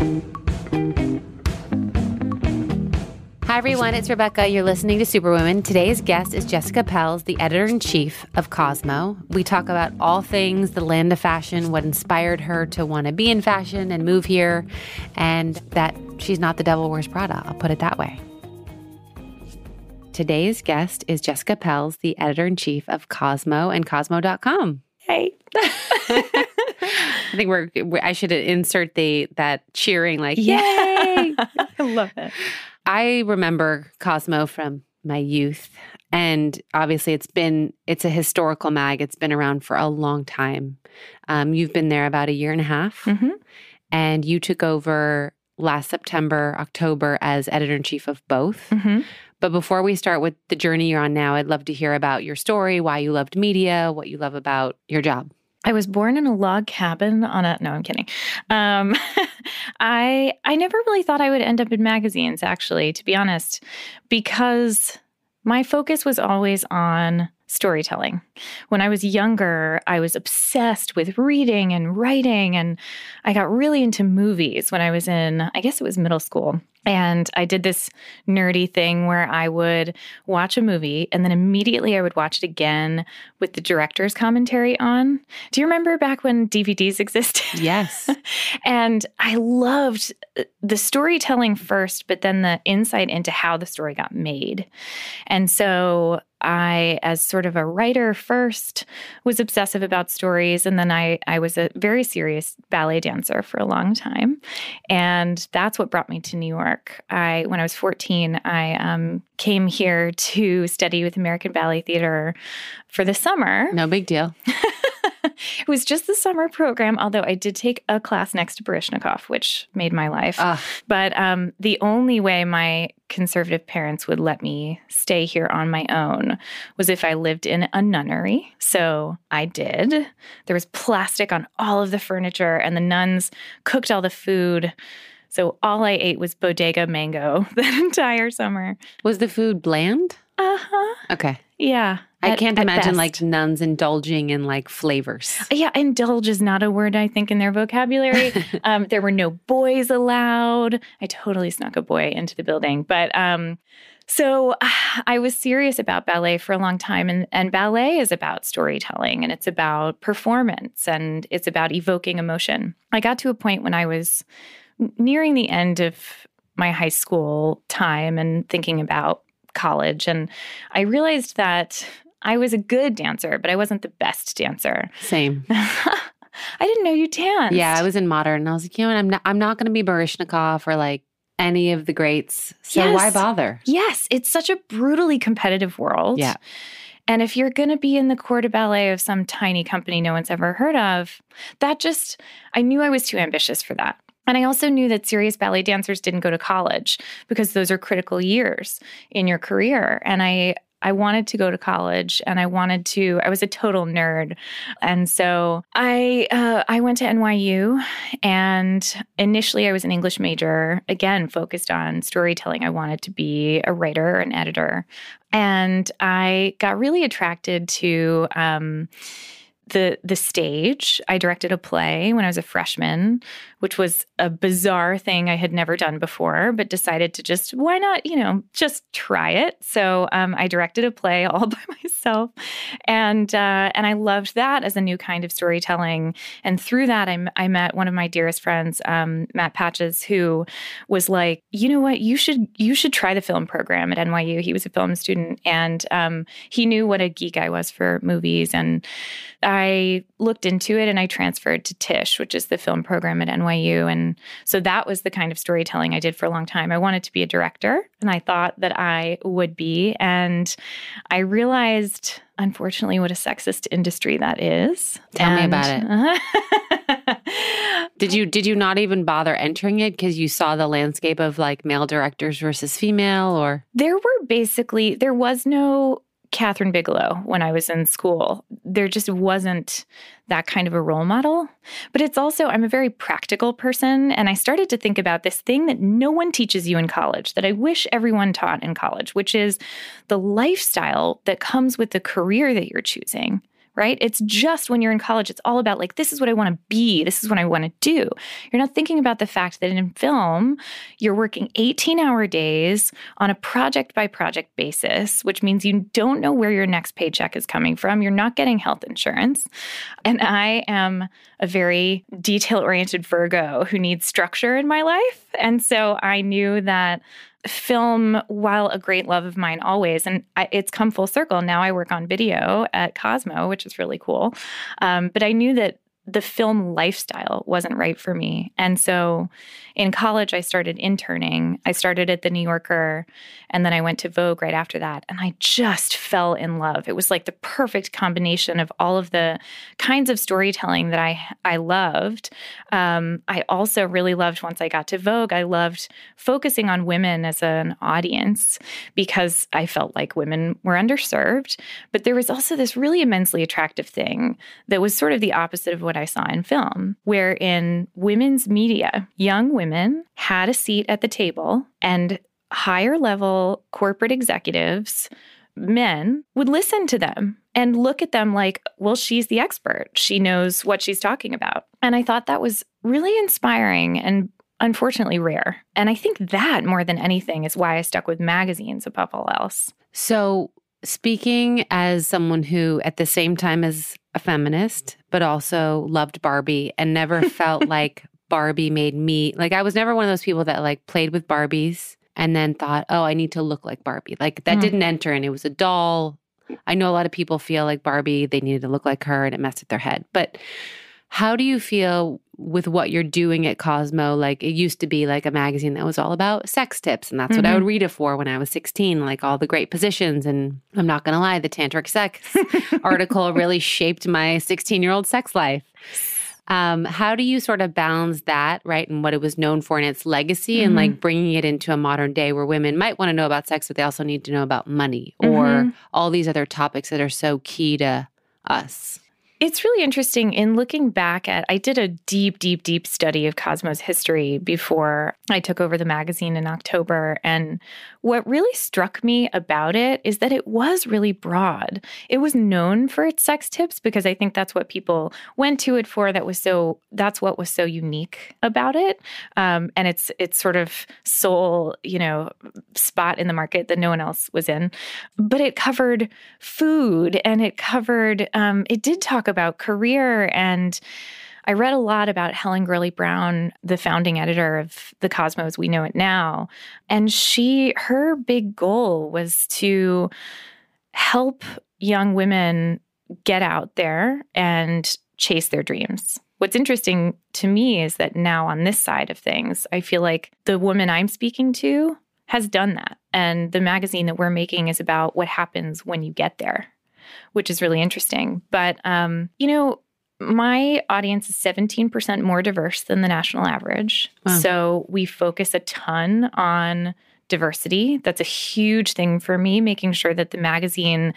Hi, everyone. It's Rebecca. You're listening to Superwomen. Today's guest is Jessica Pels, the editor in chief of Cosmo. We talk about all things the land of fashion, what inspired her to want to be in fashion and move here, and that she's not the devil wears Prada. I'll put it that way. Today's guest is Jessica Pels, the editor in chief of Cosmo and Cosmo.com. Hey. I think we're, I should insert the that cheering like Yay! I love it. I remember Cosmo from my youth and obviously it's been it's a historical mag it's been around for a long time um, you've been there about a year and a half Mhm. and you took over last september october as editor-in-chief of both Mhm. but before we start with the journey you're on now i'd love to hear about your story why you loved media what you love about your job I was born in a log cabin on a no, I'm kidding. Um, I I never really thought I would end up in magazines, actually, to be honest, because my focus was always on storytelling. When I was younger, I was obsessed with reading and writing, and I got really into movies when I was in, I guess it was middle school. And I did this nerdy thing where I would watch a movie and then immediately I would watch it again with the director's commentary on. Do you remember back when DVDs existed? yes and I loved uh, the storytelling first, but then the insight into how the story got made. And so I, as sort of a writer first, was obsessive about stories. And then I, I was a very serious ballet dancer for a long time. And that's what brought me to New York. I, when I was 14, I um, came here to study with American Ballet Theater for the summer. no big deal it was just the summer program, although I did take a class next to Baryshnikov, which made my life. Ugh. But um, the only way my conservative parents would let me stay here on my own was if I lived in a nunnery. So I did. There was plastic on all of the furniture, and the nuns cooked all the food. So all I ate was bodega mango that entire summer. was the food bland Uh huh. okay Yeah. I At- can't at imagine best. like nuns indulging in like flavors. Yeah, indulge is not a word I think in their vocabulary. um, there were no boys allowed. I totally snuck a boy into the building, but um, so I was serious about ballet for a long time, and and ballet is about storytelling, and it's about performance, and it's about evoking emotion. I got to a point when I was nearing the end of my high school time and thinking about college, and I realized that. I was a good dancer, but I wasn't the best dancer. Same. I didn't know you danced. Yeah, I was in modern and I was like, you know I'm not I'm not gonna be Baryshnikov or like any of the greats. So why bother? Yes, it's such a brutally competitive world. Yeah. And if you're going to be in the corps de ballet of some tiny company no one's ever heard of, that just, I knew I was too ambitious for that. And I also knew that serious ballet dancers didn't go to college because those are critical years in your career. And I, I wanted to go to college and I wanted to, I was a total nerd. And so I, uh, I went to NYU and initially I was an English major, again, focused on storytelling. I wanted to be a writer, an editor. And I got really attracted to, um, the the stage. I directed a play when I was a freshman, which was a bizarre thing I had never done before, but decided to just why not, you know, just try it. So um, I directed a play all by myself, and uh, and I loved that as a new kind of storytelling. And through that, I, met one of my dearest friends, um, Matt Patches, who was like, you know what, you should you should try the film program at NYU. He was a film student, and um, he knew what a geek I was for movies and. I looked into it and I transferred to Tisch, which is the film program at NYU. And so that was the kind of storytelling I did for a long time. I wanted to be a director and I thought that I would be. And I realized, unfortunately, what a sexist industry that is. Tell me And- about Did you did you not even bother entering it because you saw the landscape of like male directors versus female or There were basically, there was no Kathryn Bigelow when I was in school. There just wasn't that kind of a role model. But it's also, I'm a very practical person. And I started to think about this thing that no one teaches you in college that I wish everyone taught in college, which is the lifestyle that comes with the career that you're choosing. Right? It's just when you're in college, it's all about like, this is what I want to be. This is what I want to do. You're not thinking about the fact that in film, you're working 18 hour days on a project by project basis, which means you don't know where your next paycheck is coming from. You're not getting health insurance. And I am a very detail oriented Virgo who needs structure in my life. And so I knew that film, while a great love of mine always, and I, it's come full circle. Now I work on video at Cosmo, which is really cool. Um, but I knew that the film lifestyle wasn't right for me. And so in college, I started interning. I started at the New Yorker and then I went to Vogue right after that. And I just fell in love. It was like the perfect combination of all of the kinds of storytelling that I, I loved. Um, I also really loved once I got to Vogue, I loved focusing on women as an audience because I felt like women were underserved. But there was also this really immensely attractive thing that was sort of the opposite of what I saw in film, where in women's media, young women had a seat at the table and higher level corporate executives, men, would listen to them and look at them like, well, she's the expert. She knows what she's talking about. And I thought that was really inspiring and unfortunately rare. And I think that more than anything is why I stuck with magazines above all else. So, speaking as someone who, at the same time, is a feminist, but also loved Barbie and never felt like Barbie made me like I was never one of those people that like played with Barbies and then thought, oh, I need to look like Barbie. Like that mm. didn't enter and it was a doll. I know a lot of people feel like Barbie, they needed to look like her and it messed with their head. But how do you feel with what you're doing at Cosmo? Like it used to be like a magazine that was all about sex tips, and that's mm-hmm. what I would mm-hmm. read it for when I was 16, like all the great positions. And I'm not gonna lie, the tantric sex article really shaped my 16 year old sex life. Um, how do you sort of balance that, right, and what it was known for in its legacy, mm-hmm. and like bringing it into a modern day where women might want to know about sex, but they also need to know about money or mm-hmm. all these other topics that are so key to us? It's really interesting in looking back at I did a deep deep deep study of Cosmos history before I took over the magazine in October and what really struck me about it is that it was really broad. It was known for its sex tips because I think that's what people went to it for that was so that's what was so unique about it. Um, and it's it's sort of sole, you know, spot in the market that no one else was in. But it covered food and it covered um, it did talk about career and I read a lot about Helen Gurley Brown, the founding editor of the Cosmos we know it now, and she her big goal was to help young women get out there and chase their dreams. What's interesting to me is that now on this side of things, I feel like the woman I'm speaking to has done that. And the magazine that we're making is about what happens when you get there which is really interesting. But, um, you know, my audience is 17% more diverse than the national average. Wow. So we focus a ton on diversity. That's a huge thing for me, making sure that the magazine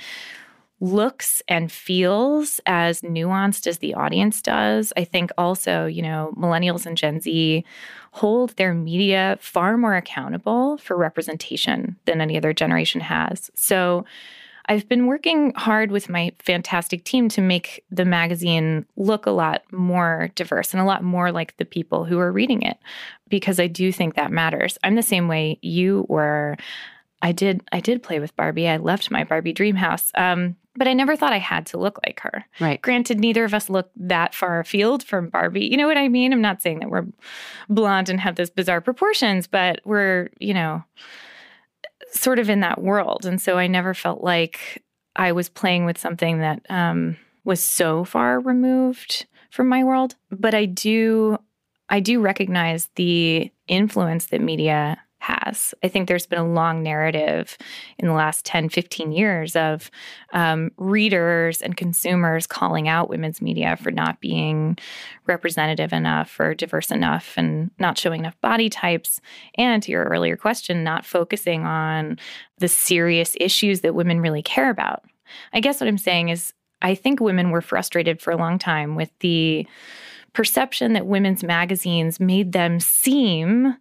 looks and feels as nuanced as the audience does. I think also, you know, millennials and Gen Z hold their media far more accountable for representation than any other generation has. So, I've been working hard with my fantastic team to make the magazine look a lot more diverse and a lot more like the people who are reading it because I do think that matters. I'm the same way you were. I did I did play with Barbie. I left my Barbie dream house. Um, but I never thought I had to look like her. Right. Granted, neither of us look that far afield from Barbie. You know what I mean? I'm not saying that we're blonde and have those bizarre proportions, but we're, you know, sort of in that world. And so I never felt like I was playing with something that um, was so far removed from my world. But I do, I do recognize the influence that media has. I think there's been a long narrative in the last 10, 15 years of um, readers and consumers calling out women's media for not being representative enough or diverse enough and not showing enough body types. And to your earlier question, not focusing on the serious issues that women really care about. I guess what I'm saying is, I think women were frustrated for a long time with the perception that women's magazines made them seem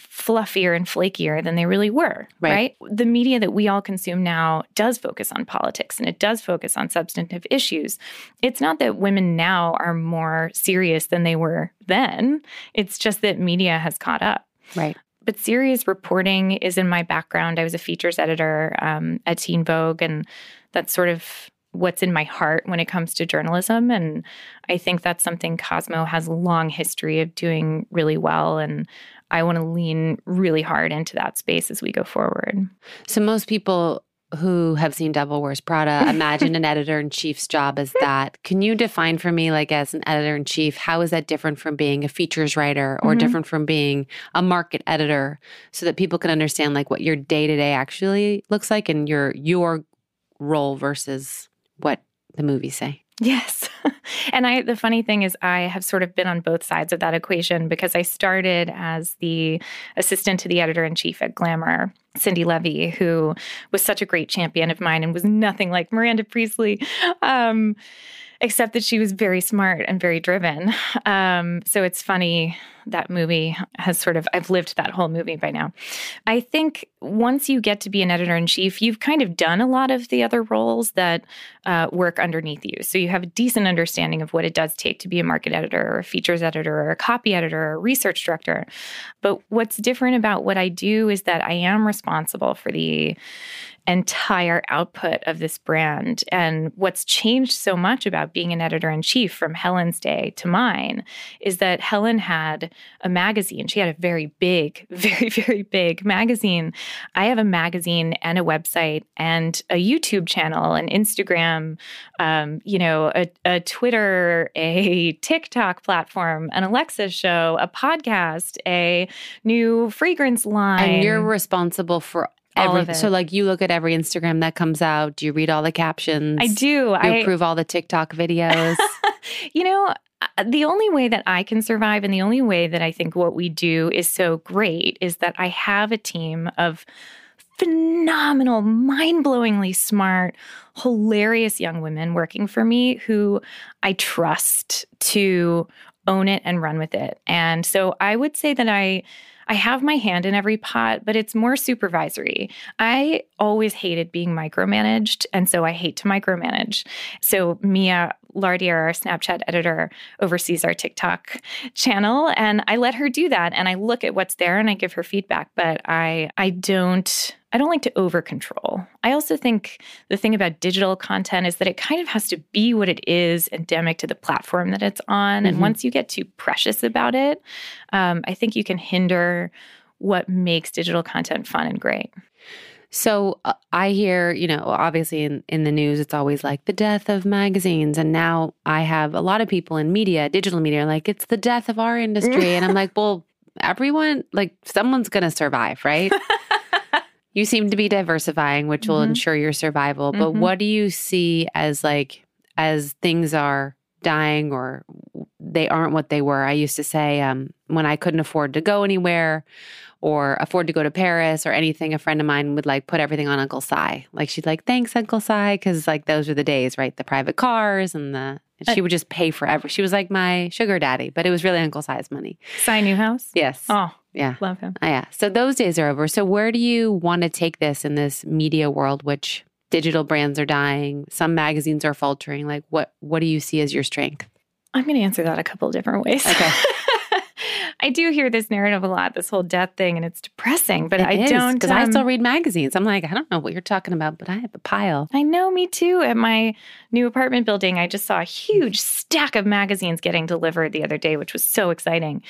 fluffier and flakier than they really were, right. right. The media that we all consume now does focus on politics and it does focus on substantive issues. It's not that women now are more serious than they were then, it's just that media has caught up. Right. But serious reporting is in my background. I was a features editor um, at Teen Vogue, and that's sort of what's in my heart when it comes to journalism. And I think that's something Cosmo has a long history of doing really well. And I want to lean really hard into that space as we go forward. So most people who have seen Devil Wears Prada imagine an editor in chief's job as that. Can you define for me, like as an editor in chief, how is that different from being a features writer or mm-hmm. different from being a market editor, so that people can understand like what your day to day actually looks like and your your role versus what the movies say? Yes. and I the funny thing is I have sort of been on both sides of that equation because I started as the assistant to the editor in chief at Glamour, Cindi Leive, who was such a great champion of mine and was nothing like Miranda Priestly. Um, except that she was very smart and very driven. Um, so it's funny that movie has sort of, I've lived that whole movie by now. I think once you get to be an editor in chief, you've kind of done a lot of the other roles that uh, work underneath you. So you have a decent understanding of what it does take to be a market editor or a features editor or a copy editor or a research director. But what's different about what I do is that I am responsible for the entire output of this brand. And what's changed so much about being an editor in chief from Helen's day to mine is that Helen had a magazine. She had a very big, very, very big magazine. I have a magazine and a website and a YouTube channel, an Instagram, um, you know, a, a Twitter, a TikTok platform, an Alexa show, a podcast, a new fragrance line. And you're responsible for every, So like you look at every Instagram that comes out. Do you read all the captions? I do. You I approve all the TikTok videos. you know, uh, the only way that I can survive and the only way that I think what we do is so great is that I have a team of phenomenal, mind blowingly smart, hilarious young women working for me who I trust to own it and run with it. And so I would say that I I have my hand in every pot, but it's more supervisory. I always hated being micromanaged, and so I hate to micromanage. So Mia Lardier, our Snapchat editor, oversees our TikTok channel, and I let her do that. And I look at what's there and I give her feedback, but I I don't I don't like to over control. I also think the thing about digital content is that it kind of has to be what it is, endemic to the platform that it's on. Mm-hmm. And once you get too precious about it, um, I think you can hinder what makes digital content fun and great. So uh, I hear, you know, obviously in, in the news, it's always like the death of magazines. And now I have a lot of people in media, digital media, like it's the death of our industry. and I'm like, well, everyone, like someone's going to survive, right? you seem to be diversifying, which will mm-hmm. ensure your survival. But mm-hmm. what do you see as like, as things are dying or they aren't what they were? I used to say um, when I couldn't afford to go anywhere or afford to go to Paris or anything, a friend of mine would like put everything on Uncle Si. Like she'd like, thanks, Uncle Si, because like those were the days, right? The private cars and the and she would just pay for every. She was like my sugar daddy, but it was really Uncle Si's money. Si Newhouse. Yes. Oh, yeah, love him. Oh, yeah. So those days are over. So where do you want to take this in this media world, which digital brands are dying, some magazines are faltering? Like, what what do you see as your strength? I'm going to answer that a couple different ways. Okay. I do hear this narrative a lot, this whole death thing, and it's depressing. But it I is, don't because um, I still read magazines. I'm like, I don't know what you're talking about, but I have a pile. I know, me too. At my new apartment building, I just saw a huge stack of magazines getting delivered the other day, which was so exciting.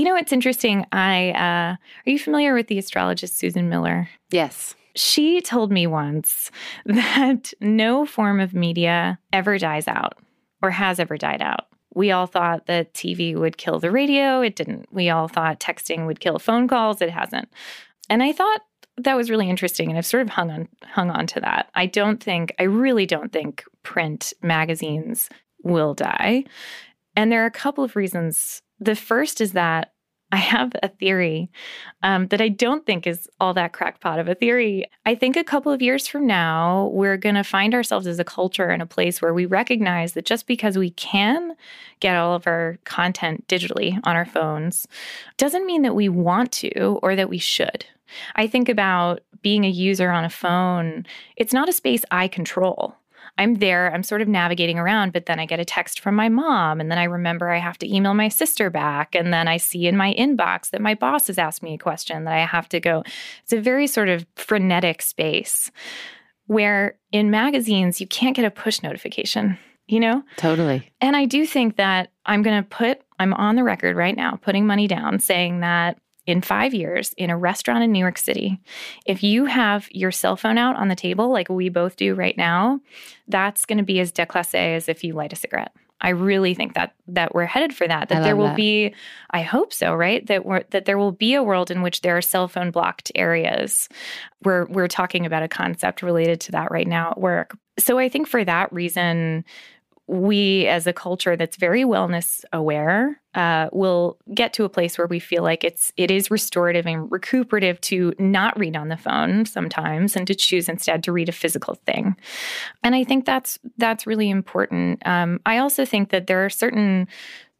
You know, it's interesting. I uh, are you familiar with the astrologist Susan Miller? Yes. She told me once that no form of media ever dies out or has ever died out we all thought that TV would kill the radio. It didn't. We all thought texting would kill phone calls. It hasn't. And I thought that was really interesting and I've sort of hung on hung on to that. I don't think I really don't think print magazines will die. And there are a couple of reasons. The first is that I have a theory um, that I don't think is all that crackpot of a theory. I think a couple of years from now, we're going to find ourselves as a culture in a place where we recognize that just because we can get all of our content digitally on our phones doesn't mean that we want to or that we should. I think about being a user on a phone, it's not a space I control. I'm there, I'm sort of navigating around, but then I get a text from my mom, and then I remember I have to email my sister back, and then I see in my inbox that my boss has asked me a question that I have to go. It's a very sort of frenetic space where in magazines, you can't get a push notification, you know? Totally. And I do think that I'm going to put, I'm on the record right now, putting money down, saying that in five years in a restaurant in New York City, if you have your cell phone out on the table, like we both do right now, that's going to be as déclassé as if you light a cigarette. I really think that that we're headed for that. That there will that. be, I hope so, right? That we're that there will be a world in which there are cell phone blocked areas. We're we're talking about a concept related to that right now at work. So I think for that reason, we as a culture that's very wellness aware uh, will get to a place where we feel like it's it is restorative and recuperative to not read on the phone sometimes and to choose instead to read a physical thing. And i think that's that's really important. Um, i also think that there are certain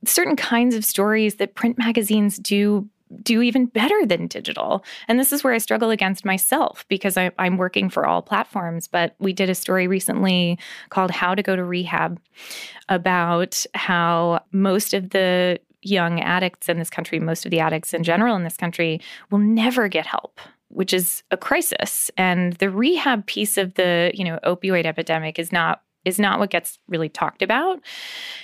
certain kinds of stories that print magazines do do even better than digital. And this is where I struggle against myself because I, am working for all platforms. But we did a story recently called How to Go to Rehab about how most of the young addicts in this country, most of the addicts in general in this country, will never get help which is a crisis and the rehab piece of the you know opioid epidemic is not is not what gets really talked about.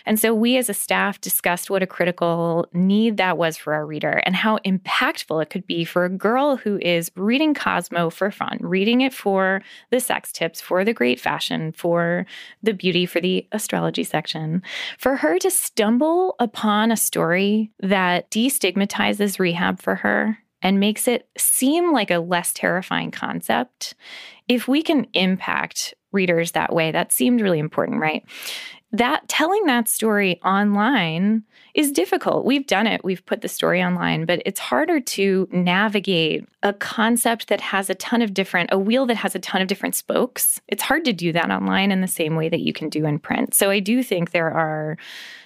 And so we as a staff discussed what a critical need that was for our reader and how impactful it could be for a girl who is reading Cosmo for fun, reading it for the sex tips, for the great fashion, for the beauty, for the astrology section, for her to stumble upon a story that destigmatizes rehab for her and makes it seem like a less terrifying concept. If we can impact readers that way. That seemed really important, right? That telling that story online is difficult. We've done it. We've put the story online, but it's harder to navigate a concept that has a ton of different a wheel that has a ton of different spokes. It's hard to do that online in the same way that you can do in print. So I do think there are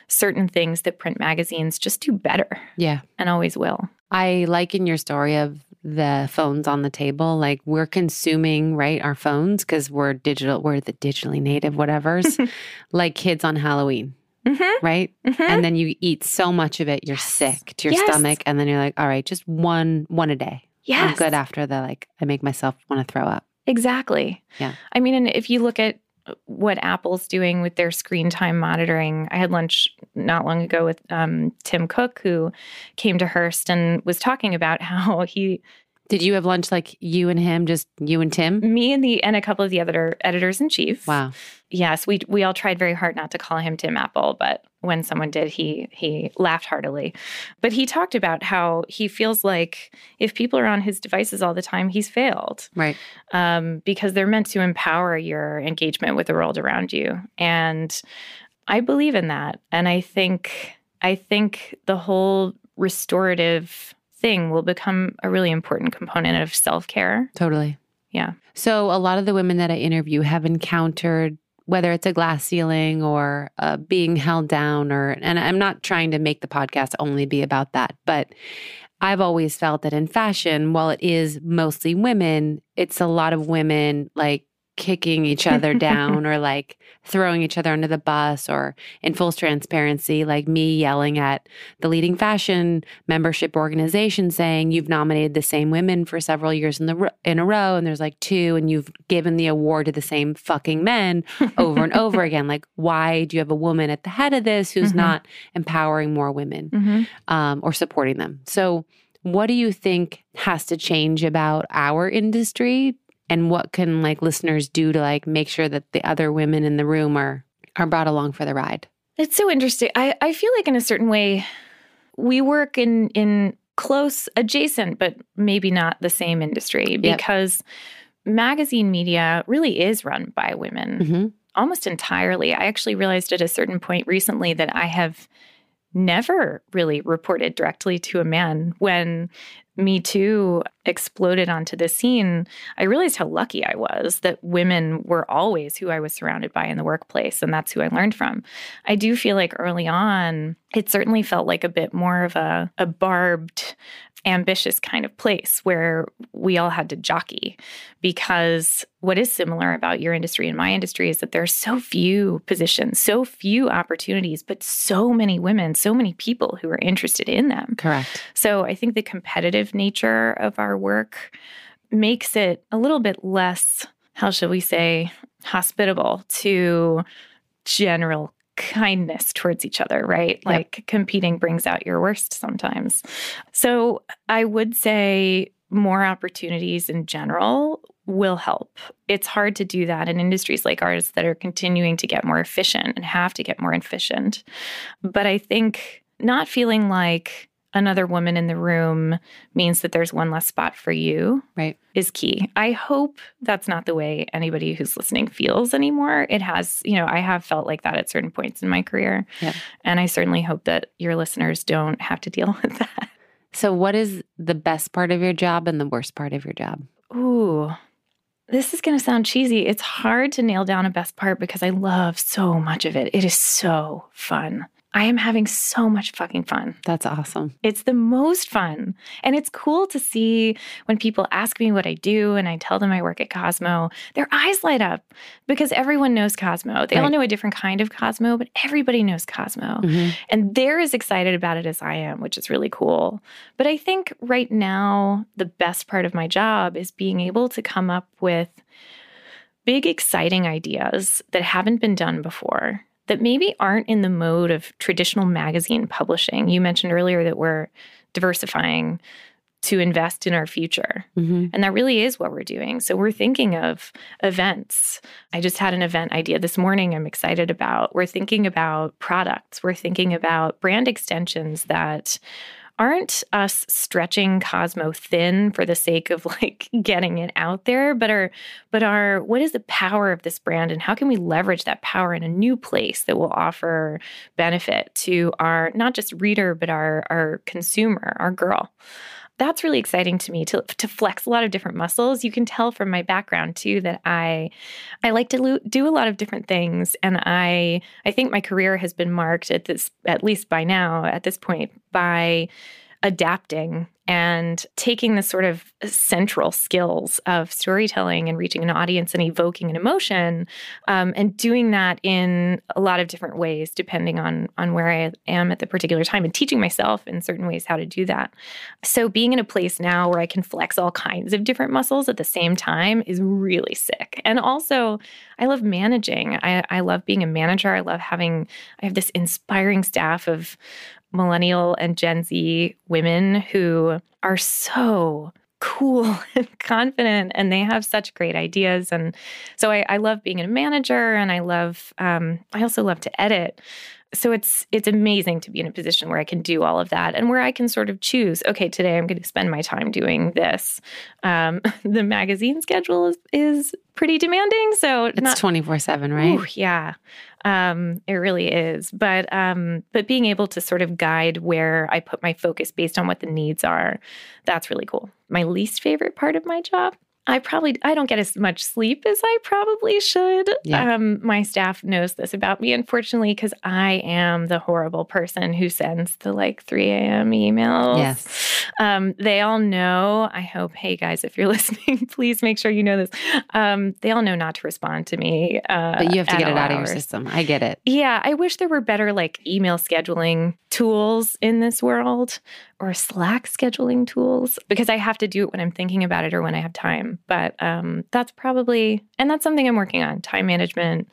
certain things that print magazines just do better. Yeah. And always will. I like in your story of the phones on the table. Like we're consuming, right, our phones because we're digital, we're the digitally native, whatever's like kids on Halloween. Mm-hmm. Right. Mm-hmm. And then you eat so much of it, you're yes. sick to your yes. stomach. And then you're like, all right, just one, one a day. Yeah. I'm good after the like, I make myself want to throw up. Exactly. Yeah. I mean, and if you look at what Apple's doing with their screen time monitoring. I had lunch not long ago with um, Tim Cook, who came to Hearst and was talking about how he. Did you have lunch like you and him, just you and Tim? Me and the and a couple of the other editors in chief. Wow. Yes, we we all tried very hard not to call him Tim Apple, but when someone did, he he laughed heartily. But he talked about how he feels like if people are on his devices all the time, he's failed. Right. Um, because they're meant to empower your engagement with the world around you, and I believe in that. And I think I think the whole restorative thing will become a really important component of self care. Totally. Yeah. So a lot of the women that I interview have encountered whether it's a glass ceiling or uh, being held down or and i'm not trying to make the podcast only be about that but i've always felt that in fashion while it is mostly women it's a lot of women like kicking each other down or like throwing each other under the bus or in full transparency like me yelling at the leading fashion membership organization saying you've nominated the same women for several years in the in a row and there's like two and you've given the award to the same fucking men over and over again like why do you have a woman at the head of this who's mm-hmm. not empowering more women mm-hmm. um, or supporting them so what do you think has to change about our industry and what can like listeners do to like make sure that the other women in the room are are brought along for the ride it's so interesting i i feel like in a certain way we work in in close adjacent but maybe not the same industry because yep. magazine media really is run by women mm-hmm. almost entirely i actually realized at a certain point recently that i have never really reported directly to a man. When Me Too exploded onto the scene, I realized how lucky I was that women were always who I was surrounded by in the workplace, and that's who I learned from. I do feel like early on, it certainly felt like a bit more of a, a barbed ambitious kind of place where we all had to jockey because what is similar about your industry and my industry is that there are so few positions, so few opportunities, but so many women, so many people who are interested in them. Correct. So I think the competitive nature of our work makes it a little bit less, how shall we say, hospitable to general kindness towards each other, right? Like competing brings out your worst sometimes. So I would say more opportunities in general will help. It's hard to do that in industries like ours that are continuing to get more efficient and have to get more efficient. But I think not feeling like another woman in the room means that there's one less spot for you right. is key. I hope that's not the way anybody who's listening feels anymore. It has you know i have felt like that at certain points in my career. And i certainly hope that your listeners don't have to deal with that. So what is the best part of your job and the worst part of your job? Ooh this is going to sound cheesy. It's hard to nail down a best part because I love so much of it. It is so fun. I am having so much fucking fun. That's awesome. It's the most fun. And it's cool to see when people ask me what I do and I tell them I work at Cosmo, their eyes light up because everyone knows Cosmo. They right. all know a different kind of Cosmo, but everybody knows Cosmo. Mm-hmm. And they're as excited about it as I am, which is really cool. But I think right now, the best part of my job is being able to come up with big, exciting ideas that haven't been done before that maybe aren't in the mode of traditional magazine publishing. You mentioned earlier that we're diversifying to invest in our future. Mm-hmm. And that really is what we're doing. So we're thinking of events. I just had an event idea this morning I'm excited about. We're thinking about products. We're thinking about brand extensions that aren't us stretching Cosmo thin for the sake of like getting it out there, but are but are what is the power of this brand and how can we leverage that power in a new place that will offer benefit to our not just reader but our our consumer, our girl that's really exciting to me to, to flex a lot of different muscles. You can tell from my background too that I I like to do a lot of different things, and I I think my career has been marked at this at least by now at this point by adapting and taking the sort of central skills of storytelling and reaching an audience and evoking an emotion um, and doing that in a lot of different ways depending on on where i am at the particular time and teaching myself in certain ways how to do that. So being in a place now where i can flex all kinds of different muscles at the same time is really sick. And also i love managing. I, I love being a manager. I love having i have this inspiring staff of millennial and Gen Z women who are so cool and confident and they have such great ideas. And so i, I love being a manager and i love um, i also love to edit so it's it's amazing to be in a position where I can do all of that and where I can sort of choose. Okay, today I'm going to spend my time doing this. Um, the magazine schedule is, is pretty demanding, so it's twenty four seven, right? Ooh, yeah, um, it really is. But um, but being able to sort of guide where I put my focus based on what the needs are, that's really cool. My least favorite part of my job I probably I don't get as much sleep as I probably should. Yeah. Um, my staff knows this about me, unfortunately, because I am the horrible person who sends the like 3 a.m. emails. Yes. Um, they all know. I hope. Hey guys, if you're listening, please make sure you know this. Um, they all know not to respond to me. Uh, but you have to get it out hours. of your system. I get it. Yeah, I wish there were better like email scheduling tools in this world or Slack scheduling tools because I have to do it when I'm thinking about it or when I have time. But um, that's probably, and that's something I'm working on time management,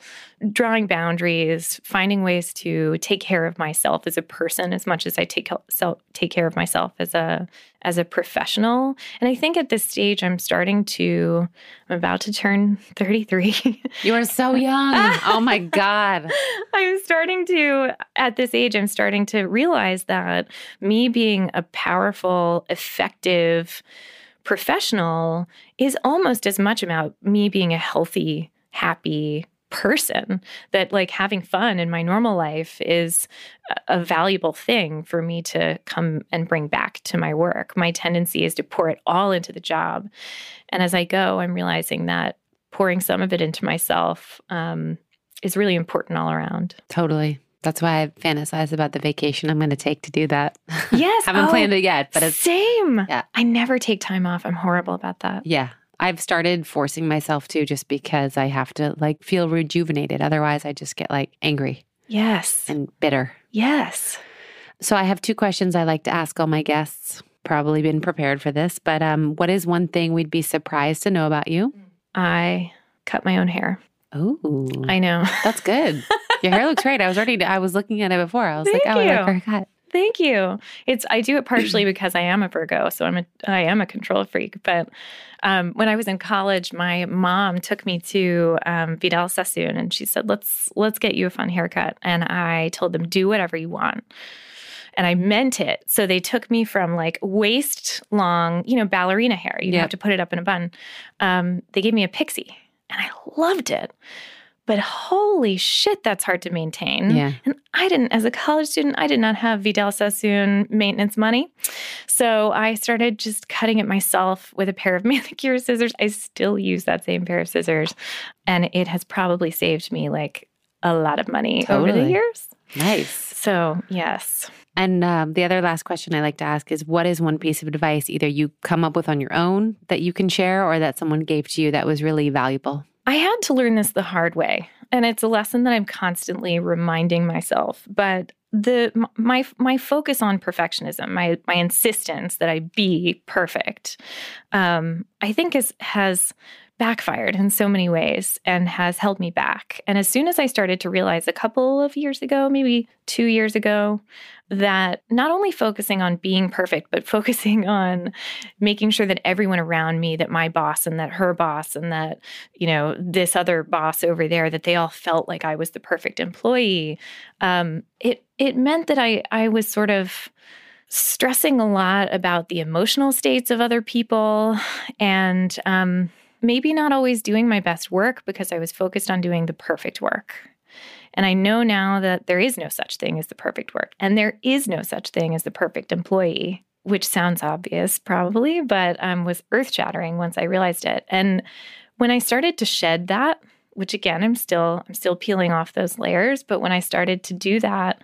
drawing boundaries, finding ways to take care of myself as a person as much as I take, self, take care of myself as a as a professional. And I think at this stage, I'm starting to, I'm about to turn 33. You are so young. oh my God. I'm starting to, at this age, I'm starting to realize that me being a powerful, effective professional is almost as much about me being a healthy, happy, person that like having fun in my normal life is a valuable thing for me to come and bring back to my work. My tendency is to pour it all into the job. And as I go, I'm realizing that pouring some of it into myself um, is really important all around. Totally. That's why I fantasize about the vacation I'm going to take to do that. Yes. Haven't oh, planned it yet, but it's same. Yeah. I never take time off. I'm horrible about that. yeah. I've started forcing myself to just because I have to like feel rejuvenated. Otherwise, I just get like angry Yes. and bitter. Yes. So I have two questions I like to ask all my guests. Probably been prepared for this, but um, what is one thing we'd be surprised to know about you? I cut my own hair. Oh, I know. that's good. Your hair looks great. I was already. I was looking at it before. I was Thank like, oh, I like you. her cut. Thank you. It's I do it partially because I am a Virgo, so I'm a I am a control freak. But um, when I was in college, my mom took me to um, Vidal Sassoon, and she said, "Let's let's get you a fun haircut." And I told them, "Do whatever you want." And I meant it. So they took me from like waist long, you know, ballerina hair. You Yep. have to put it up in a bun. Um, they gave me a pixie, and I loved it. But holy shit, that's hard to maintain. Yeah. And I didn't, as a college student, I did not have Vidal Sassoon maintenance money. So I started just cutting it myself with a pair of manicure scissors. I still use that same pair of scissors. And it has probably saved me like a lot of money over the years. Nice. So, yes. And um, the other last question I like to ask is what is one piece of advice either you come up with on your own that you can share or that someone gave to you that was really valuable? I had to learn this the hard way, and it's a lesson that I'm constantly reminding myself. But the my my focus on perfectionism, my my insistence that I be perfect, um, I think is has backfired in so many ways and has held me back. And as soon as I started to realize a couple of years ago, maybe two years ago, that not only focusing on being perfect, but focusing on making sure that everyone around me, that my boss and that her boss and that, you know, this other boss over there, that they all felt like I was the perfect employee. Um, it it meant that I I was sort of stressing a lot about the emotional states of other people and um, maybe not always doing my best work because I was focused on doing the perfect work. And I know now that there is no such thing as the perfect work, and there is no such thing as the perfect employee, which sounds obvious probably, but um, was earth shattering once I realized it. And when I started to shed that, which again I'm still I'm still peeling off those layers, but when I started to do that,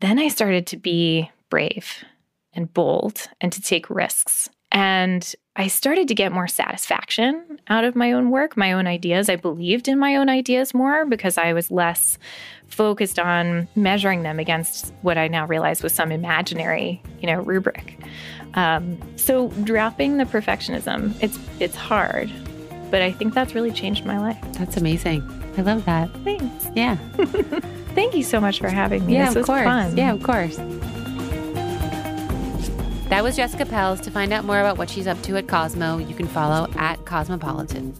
then I started to be brave and bold and to take risks. And I started to get more satisfaction out of my own work, my own ideas. I believed in my own ideas more because I was less focused on measuring them against what I now realize was some imaginary, you know, rubric. Um, so dropping the perfectionism, it's it's hard, but I think that's really changed my life. That's amazing. I love that. Thanks. Yeah. Thank you so much for having me. Yeah, this of course. fun. Yeah, of course. That was Jessica Pels. To find out more about what she's up to at Cosmo, you can follow at Cosmopolitan.